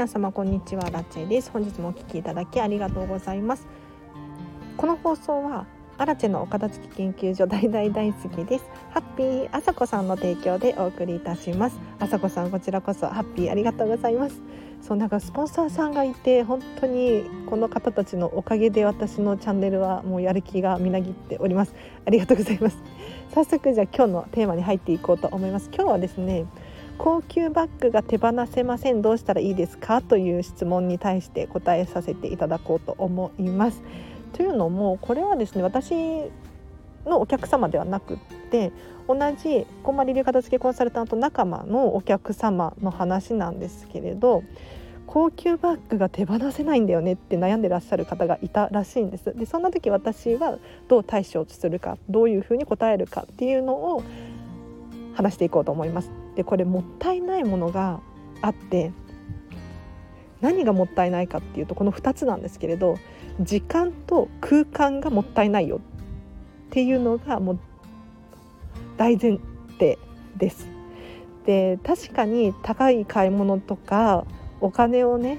皆様こんにちは。ラチェです。本日もお聞きいただきありがとうございます。この放送はアラチェのお片付き研究所大大大好きです。ハッピーあさこさんの提供でお送りいたします。あさこさんこちらこそハッピーありがとうございます。そうなんかスポンサーさんがいて本当にこの方たちのおかげで私のチャンネルはもうやる気がみなぎっております。ありがとうございます。早速じゃあ今日のテーマに入っていこうと思います。今日はですね高級バッグが手放せませんどうしたらいいですかという質問に対して答えさせていただこうと思います。というのもこれはですね私のお客様ではなくって同じこんまり流片付けコンサルタント仲間のお客様の話なんですけれど高級バッグが手放せないんだよねって悩んでらっしゃる方がいたらしいんです。でそんな時私はどう対処するかどういうふうに答えるかっていうのを話していこうと思います。でこれもったいないものがあって何がもったいないかっていうとこの2つなんですけれど時間と空間がもったいないよっていうのがもう大前提です。で確かに高い買い物とかお金をね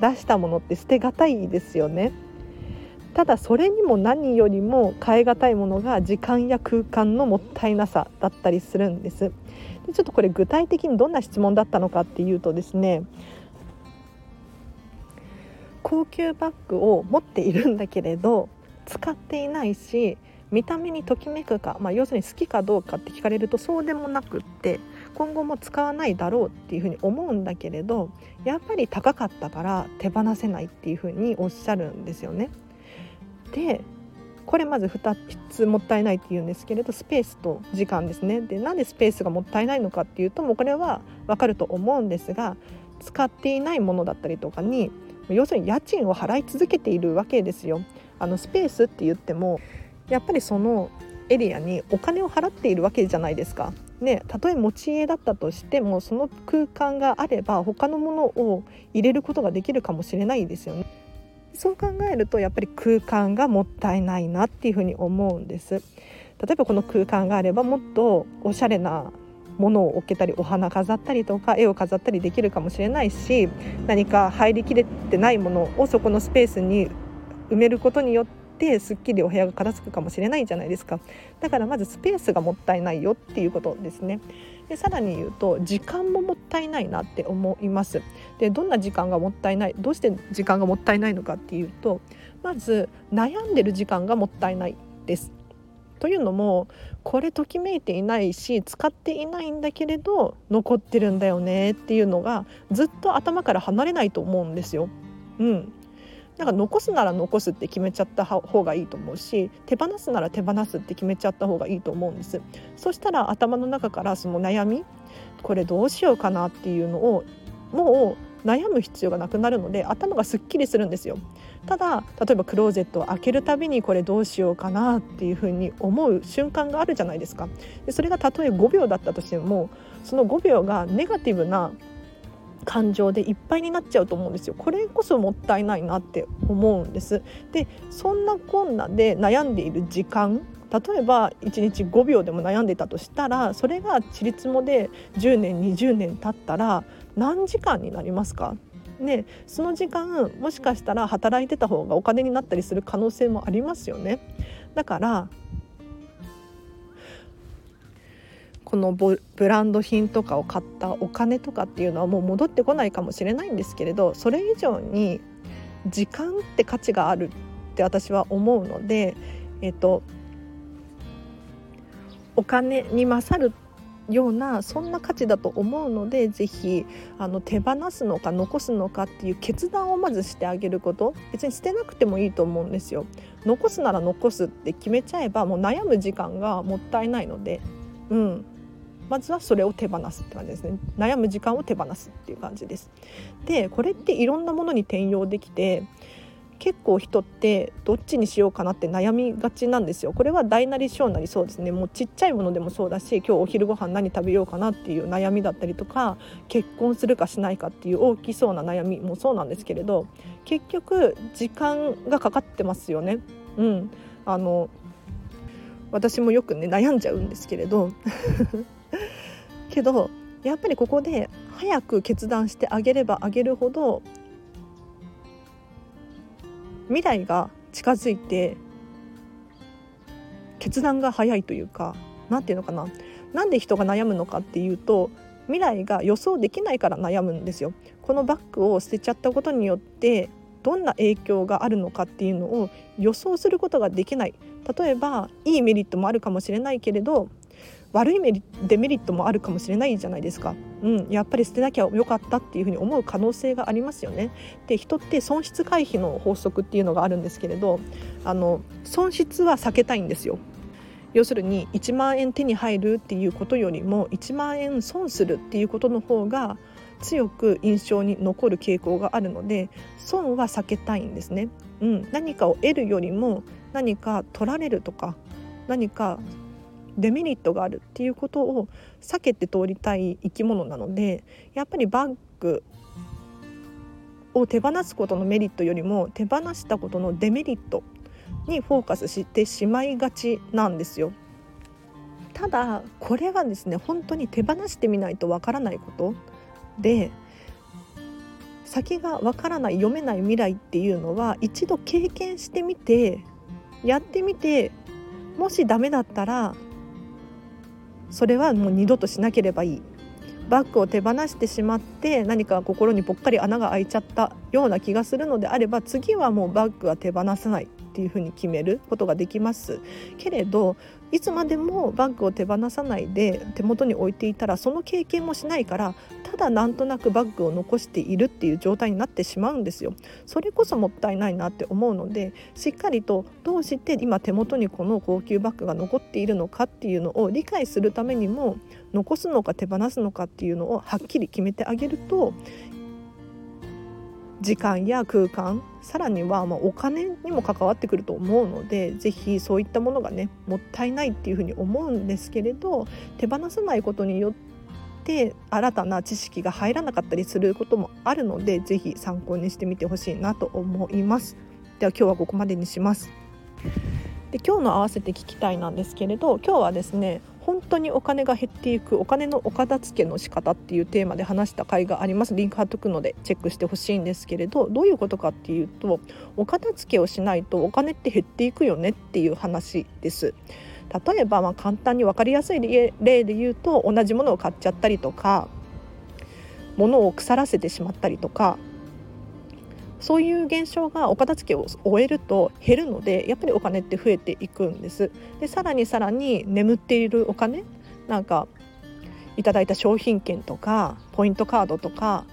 出したものって捨てがたいですよね。ただそれにも何よりも変え難いものが時間や空間のもったいなさだったりするんですでちょっとこれ具体的にどんな質問だったのかっていうとですね高級バッグを持っているんだけれど使っていないし見た目にときめくか、まあ、要するに好きかどうかって聞かれるとそうでもなくって今後も使わないだろうっていうふうに思うんだけれどやっぱり高かったから手放せないっていうふうにおっしゃるんですよね。でこれまず2つもったいないっていうんですけれどスペースと時間ですねでなんでスペースがもったいないのかっていうともうこれは分かると思うんですが使っていないものだったりとかに要するに家賃を払い続けているわけですよ。あのスペースって言ってもやっぱりそのエリアにお金を払っているわけじゃないですか。ね、たとえ持ち家だったとしてもその空間があれば他のものを入れることができるかもしれないですよね。そう考えるとやっぱり空間がもったいないなっていうふうに思うんです。例えばこの空間があればもっとおしゃれなものを置けたりお花飾ったりとか絵を飾ったりできるかもしれないし何か入りきれてないものをそこのスペースに埋めることによってすっきりお部屋が片付くかもしれないじゃないですか。だからまずスペースがもったいないよっていうことですね。でさらに言うと時間ももったいないなって思います。でどんな時間がもったいないどうして時間がもったいないのかっていうとまず悩んでる時間がもったいないです。というのもこれときめいていないし使っていないんだけれど残ってるんだよねっていうのがずっと頭から離れないと思うんですよ。うん、なんか残すなら残すって決めちゃった方がいいと思うし手放すなら手放すって決めちゃった方がいいと思うんです。そしたら頭の中からその悩みこれどうしようかなっていうのをもう悩む必要がなくなるので頭がすっきりするんですよ。ただ例えばクローゼットを開けるたびにこれどうしようかなっていうふうに思う瞬間があるじゃないですか。でそれがたとえ5秒だったとしてもその5秒がネガティブな感情でいっぱいになっちゃうと思うんですよ。これこそもったいないなって思うんです。でそんなこんなで悩んでいる時間例えば1日5秒でも悩んでたとしたらそれがちりつもで10年20年経ったら何時間になりますか？ね、その時間もしかしたら働いてた方がお金になったりする可能性もありますよね。だからこのブランド品とかを買ったお金とかっていうのはもう戻ってこないかもしれないんですけれどそれ以上に時間って価値があるって私は思うので、えっと、お金に勝るようなそんな価値だと思うのでぜひあの手放すのか残すのかっていう決断をまずしてあげること。別に捨てなくてもいいと思うんですよ。残すなら残すって決めちゃえばもう悩む時間がもったいないので。うん。まずはそれを手放すって感じですね。悩む時間を手放すっていう感じです。でこれっていろんなものに転用できて結構人ってどっちにしようかなって悩みがちなんですよ。これは大なり小なりそうですね。もうちっちゃいものでもそうだし今日お昼ご飯何食べようかなっていう悩みだったりとか結婚するかしないかっていう大きそうな悩みもそうなんですけれど結局時間がかかってますよね。うん。あの私もよくね悩んじゃうんですけれど。けどやっぱりここで早く決断してあげればあげるほど未来が近づいて決断が早いというか何て言うのかななんで人が悩むのかっていうと未来が予想できないから悩むんですよ。このバッグを捨てちゃったことによってどんな影響があるのかっていうのを予想することができない例えばいいメリットもあるかもしれないけれど悪いメリデメリットもあるかもしれないじゃないですか、うん、やっぱり捨てなきゃよかったっていうふうに思う可能性がありますよね。で人って損失回避の法則っていうのがあるんですけれどあの損失は避けたいんですよ。要するに1万円手に入るっていうことよりも1万円損するっていうことの方が強く印象に残る傾向があるので損は避けたいんですね。うん、何かを得るよりも何か取られるとか何かデメリットがあるっていうことを避けて通りたい生き物なのでやっぱりバッグを手放すことのメリットよりも手放したことのデメリットにフォーカスしてしまいがちなんですよ。ただこれはですね本当に手放してみないとわからないことで先がわからない読めない未来っていうのは一度経験してみてやってみてもしダメだったらそれはもう二度としなければいい。バッグを手放してしまって何か心にぽっかり穴が開いちゃったような気がするのであれば次はもうバッグは手放さないっていうふうに決めることができます。けれどいつまでもバッグを手放さないで手元に置いていたらその経験もしないからただなんとなくバッグを残しているっていう状態になってしまうんですよ。それこそもったいないなって思うのでしっかりとどうして今手元にこの高級バッグが残っているのかっていうのを理解するためにも残すのか手放すのかっていうのをはっきり決めてあげると時間や空間さらにはまお金にも関わってくると思うので是非そういったものがねもったいないっていうふうに思うんですけれど手放さないことによって新たな知識が入らなかったりすることもあるので是非参考にしてみてほしいなと思います。では今日はここまでにします。で今日の合わせて聞きたいなんですけれど今日はですね本当にお金が減っていくお金のお片付けの仕方っていうテーマで話した回がありますリンク貼っとくのでチェックしてほしいんですけれどどういうことかっていうとお片付けをしないとお金って減っていくよねっていう話です。例えばまあ簡単に分かりやすい例で言うと同じものを買っちゃったりとか物を腐らせてしまったりとかそういう現象がお片付けを終えると減るのでやっぱりお金って増えていくんです。でさらにさらに眠っているお金なんかいただいた商品券とかポイントカードとか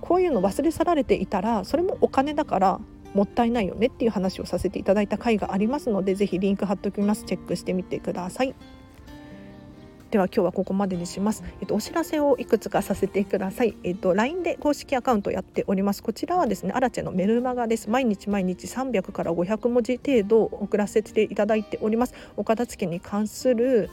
こういうの忘れ去られていたらそれもお金だからもったいないよねっていう話をさせていただいた回がありますのでぜひリンク貼っておきますチェックしてみてください。では今日はここまでにします。えっとお知らせをいくつかさせてください。えっと LINE で公式アカウントやっております。こちらはですね、アラチェのメルマガです。毎日毎日300から500文字程度送らせていただいております。お片付けに関する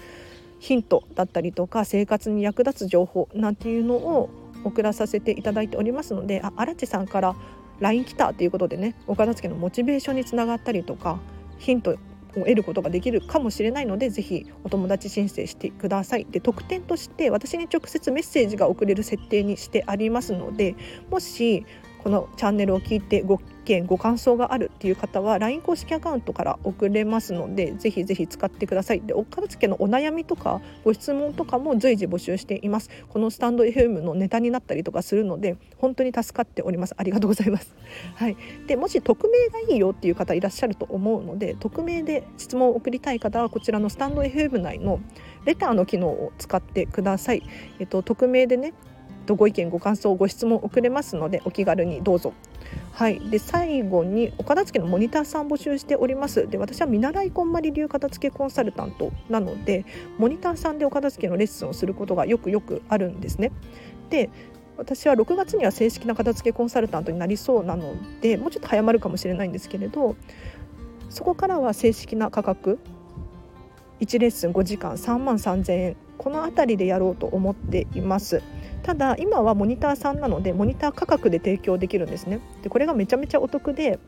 ヒントだったりとか生活に役立つ情報なんていうのを送らさせていただいておりますので、あ、アラチェさんから LINE 来たということでね、お片付けのモチベーションにつながったりとか。ヒントを得ることができるかもしれないのでぜひお友達申請してください。で特典として私に直接メッセージが送れる設定にしてありますのでもしこのチャンネルを聞いてご見ご感想があるっていう方は LINE 公式アカウントから送れますのでぜひぜひ使ってください。でお片付けのお悩みとかご質問とかも随時募集しています。このスタンド FM のネタになったりとかするので本当に助かっております。ありがとうございます。はい。でもし匿名がいいよっていう方いらっしゃると思うので匿名で質問を送りたい方はこちらのスタンド FM 内のレターの機能を使ってください。えっと匿名でねとご意見ご感想ご質問送れますのでお気軽にどうぞ。はい、で最後にお片付けのモニターさん募集しております。で私は見習いこんまり流片付けコンサルタントなのでモニターさんでお片付けのレッスンをすることがよくよくあるんですね。で私は6月には正式な片付けコンサルタントになりそうなのでもうちょっと早まるかもしれないんですけれどそこからは正式な価格1レッスン5時間3万3000円。この辺りでやろうと思っています。ただ今はモニターさんなのでモニター価格で提供できるんですね。でこれがめちゃめちゃお得で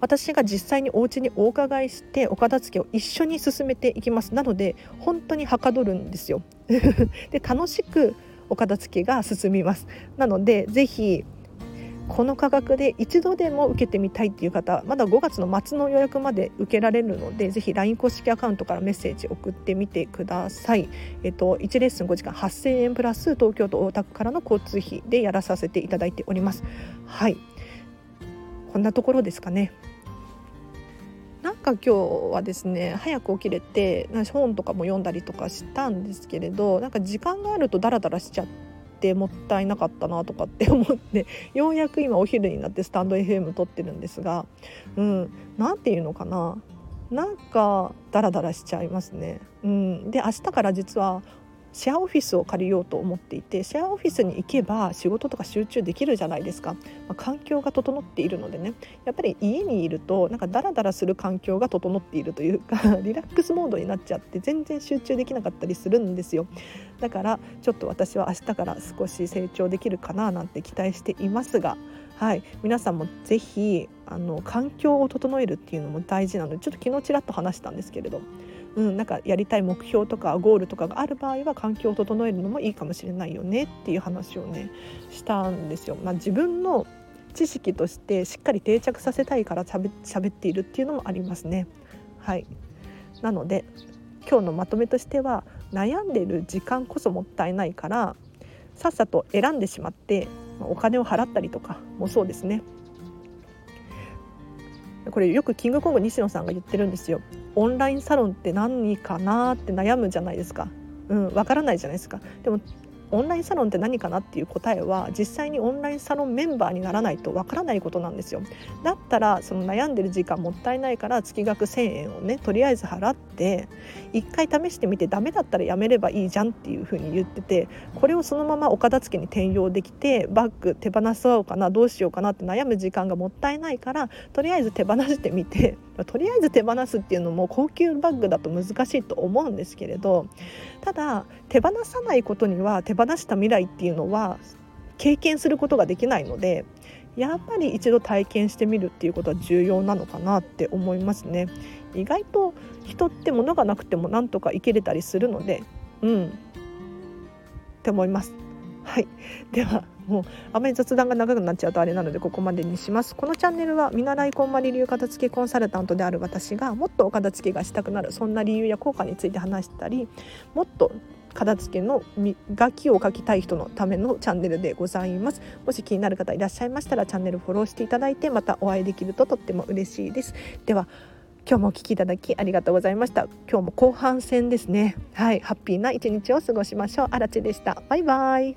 私が実際にお家にお伺いしてお片付けを一緒に進めていきます。なので本当にはかどるんですよ。で楽しくお片付けが進みます。なのでぜひこの価格で一度でも受けてみたいっていう方まだ5月の末の予約まで受けられるのでぜひ LINE 公式アカウントからメッセージ送ってみてください。えっと、1レッスン5時間8000円プラス東京都大田区からの交通費でやらさせていただいております。はいこんなところですかね。なんか今日はですね早く起きれて本とかも読んだりとかしたんですけれどなんか時間があるとダラダラしちゃってもったいなかったなとかって思って ようやく今お昼になってスタンド FM 撮ってるんですがうん何て言うのかななんかダラダラしちゃいますね。うん、で明日から実はシェアオフィスを借りようと思っていてシェアオフィスに行けば仕事とか集中できるじゃないですか、まあ、環境が整っているのでね。やっぱり家にいるとなんかダラダラする環境が整っているというか リラックスモードになっちゃって全然集中できなかったりするんですよ。だからちょっと私は明日から少し成長できるかななんて期待していますがはい、皆さんもぜひあの環境を整えるっていうのも大事なのでちょっと昨日ちらっと話したんですけれどうん、なんかやりたい目標とかゴールとかがある場合は環境を整えるのもいいかもしれないよねっていう話をねしたんですよ。まあ、自分の知識としてしっかり定着させたいからしゃべ喋っているっていうのもありますね。はい、なので今日のまとめとしては悩んでる時間こそもったいないからさっさと選んでしまってお金を払ったりとかもそうですねこれよくキングコング西野さんが言ってるんですよオンラインサロンって何かなって悩むじゃないですか。うんわからないじゃないですか。でもオンラインサロンって何かなっていう答えは実際にオンラインサロンメンバーにならないとわからないことなんですよ。だったらその悩んでる時間もったいないから月額1,000円をねとりあえず払って1回試してみてダメだったらやめればいいじゃんっていうふうに言っててこれをそのままお片付けに転用できてバッグ手放そうかなどうしようかなって悩む時間がもったいないからとりあえず手放してみて。とりあえず手放すっていうのも高級バッグだと難しいと思うんですけれどただ手放さないことには手放した未来っていうのは経験することができないのでやっぱり一度体験してみるっていうことは重要なのかなって思いますね。意外と人って物がなくてもなんとか生きれたりするのでうんって思います。はいではもうあまり雑談が長くなっちゃうとあれなのでここまでにします。このチャンネルは見習いこんまり流片付けコンサルタントである私がもっとお片付けがしたくなるそんな理由や効果について話したりもっと片付けの磨きを書きたい人のためのチャンネルでございます。もし気になる方いらっしゃいましたらチャンネルフォローしていただいてまたお会いできるととっても嬉しいです。では今日もお聞きいただきありがとうございました。今日も後半戦ですね。はい。ハッピーな一日を過ごしましょう。あらちでした。バイバイ。